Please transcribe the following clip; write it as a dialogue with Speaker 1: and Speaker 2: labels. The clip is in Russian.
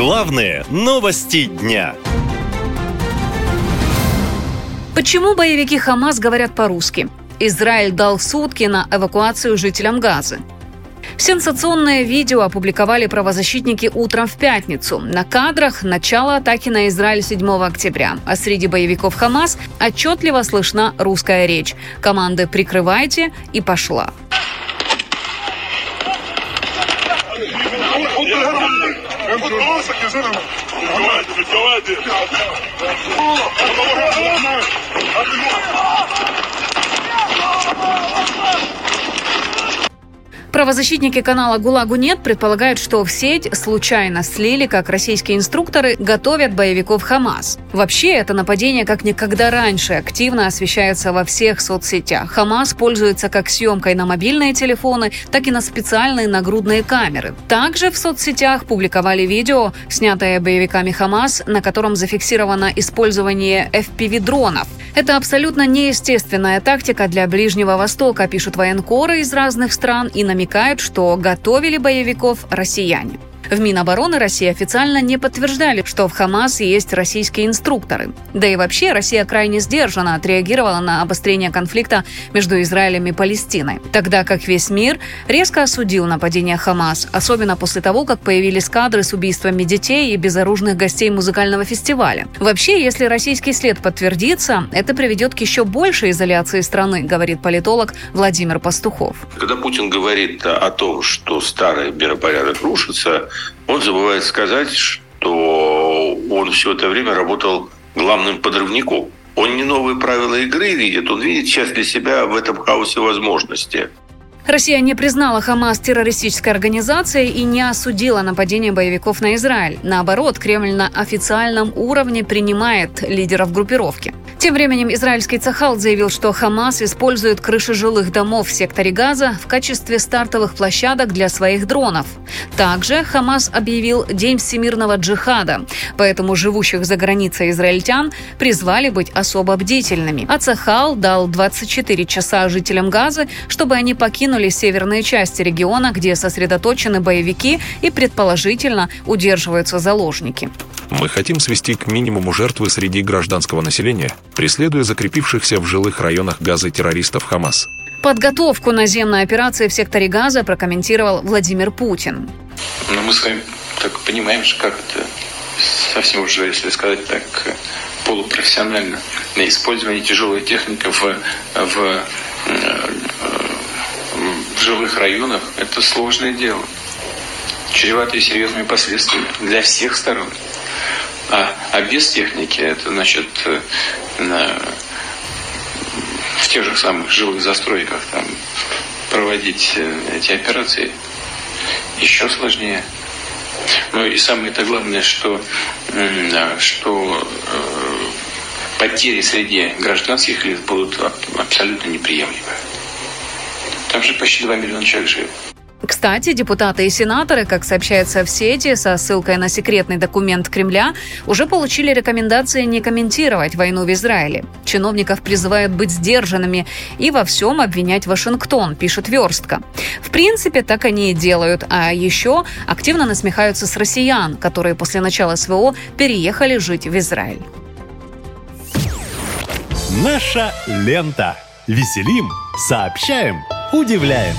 Speaker 1: Главные новости дня.
Speaker 2: Почему боевики Хамас говорят по-русски? Израиль дал сутки на эвакуацию жителям Газы. Сенсационное видео опубликовали правозащитники утром в пятницу. На кадрах начало атаки на Израиль 7 октября. А среди боевиков Хамас отчетливо слышна русская речь. Команды «Прикрывайте» и «Пошла». انفض راسك يا زلمه الجوادر الجوادر Правозащитники канала «ГУЛАГу нет» предполагают, что в сеть случайно слили, как российские инструкторы готовят боевиков «Хамас». Вообще, это нападение как никогда раньше активно освещается во всех соцсетях. «Хамас» пользуется как съемкой на мобильные телефоны, так и на специальные нагрудные камеры. Также в соцсетях публиковали видео, снятое боевиками «Хамас», на котором зафиксировано использование FPV-дронов. Это абсолютно неестественная тактика для Ближнего Востока, пишут военкоры из разных стран и намекают, что готовили боевиков россияне. В Минобороны России официально не подтверждали, что в Хамас есть российские инструкторы. Да и вообще Россия крайне сдержанно отреагировала на обострение конфликта между Израилем и Палестиной. Тогда как весь мир резко осудил нападение Хамас, особенно после того, как появились кадры с убийствами детей и безоружных гостей музыкального фестиваля. Вообще, если российский след подтвердится, это приведет к еще большей изоляции страны, говорит политолог Владимир Пастухов.
Speaker 3: Когда Путин говорит о том, что старый миропорядок рушится, он забывает сказать, что он все это время работал главным подрывником. Он не новые правила игры видит, он видит сейчас для себя в этом хаосе возможности.
Speaker 2: Россия не признала Хамас террористической организацией и не осудила нападение боевиков на Израиль. Наоборот, Кремль на официальном уровне принимает лидеров группировки. Тем временем израильский Цахал заявил, что Хамас использует крыши жилых домов в секторе Газа в качестве стартовых площадок для своих дронов. Также Хамас объявил День всемирного джихада, поэтому живущих за границей израильтян призвали быть особо бдительными. А Цахал дал 24 часа жителям Газы, чтобы они покинули северные части региона, где сосредоточены боевики и предположительно удерживаются заложники.
Speaker 4: Мы хотим свести к минимуму жертвы среди гражданского населения, преследуя закрепившихся в жилых районах Газа террористов Хамас.
Speaker 2: Подготовку наземной операции в секторе Газа прокомментировал Владимир Путин.
Speaker 5: Но мы с вами так понимаем, что как это совсем уже, если сказать так, полупрофессионально на использование тяжелой техники в, в, в жилых районах – это сложное дело, чреватое серьезными последствиями для всех сторон. А, а без техники это значит э, на, в тех же самых жилых застройках там проводить э, эти операции еще сложнее. Ну и самое-то главное, что, что э, потери среди гражданских лиц будут абсолютно неприемлемы. Там же почти 2 миллиона человек живет.
Speaker 2: Кстати, депутаты и сенаторы, как сообщается в сети, со ссылкой на секретный документ Кремля, уже получили рекомендации не комментировать войну в Израиле. Чиновников призывают быть сдержанными и во всем обвинять Вашингтон, пишет Верстка. В принципе, так они и делают. А еще активно насмехаются с россиян, которые после начала СВО переехали жить в Израиль.
Speaker 1: Наша лента. Веселим, сообщаем, удивляем.